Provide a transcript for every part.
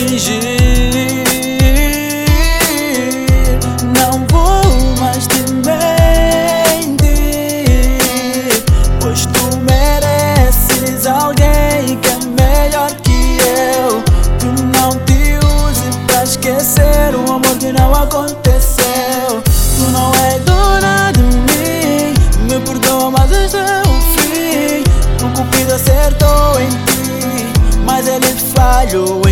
fingir. Não vou mais te mentir, pois tu mereces alguém que é melhor que eu. Tu não te use pra esquecer o amor que não aconteceu. follow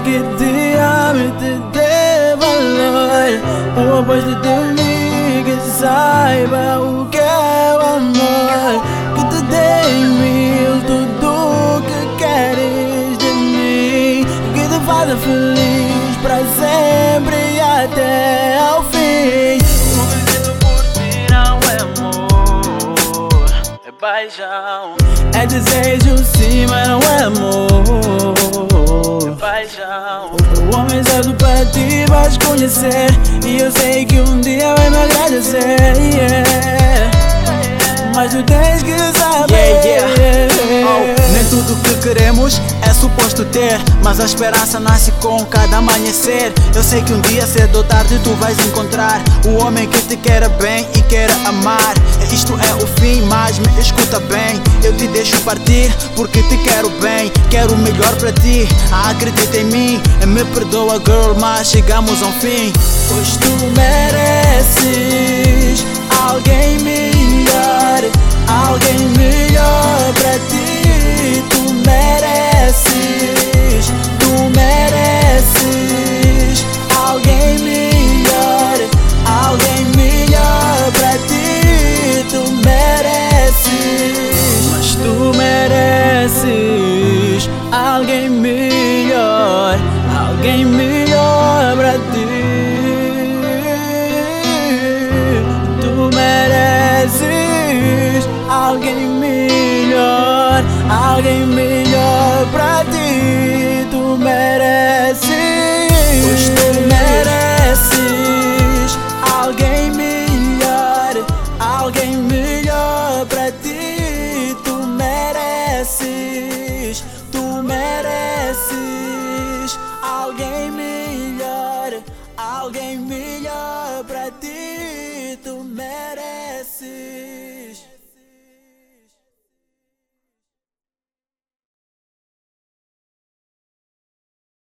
que te ame e te dê valor. O oposto de que saiba o que é o amor, que te dê em mil tudo o que queres de mim, que te faça feliz pra sempre e até ao fim. O vencido por ti não é amor, é paixão. É desejo sim, mas não é amor. Paixão. O homem certo para ti vais conhecer. E eu sei que um dia vai me agradecer. yeah. Mas tu tens que saber. Yeah, yeah. Oh, nem tudo que queremos é suposto ter, mas a esperança nasce com cada amanhecer. Eu sei que um dia, cedo ou tarde, tu vais encontrar o homem que te queira bem e queira amar. Isto é o fim, mas me escuta bem. Eu te deixo partir porque te quero bem, quero o melhor para ti. Acredita em mim, me perdoa, girl, mas chegamos a um fim. Pois tu mereces alguém melhor pra ti. Tu mereces, pois tu mereces alguém melhor, alguém melhor pra ti. Tu mereces, tu mereces alguém melhor, alguém melhor pra ti. Tu mereces.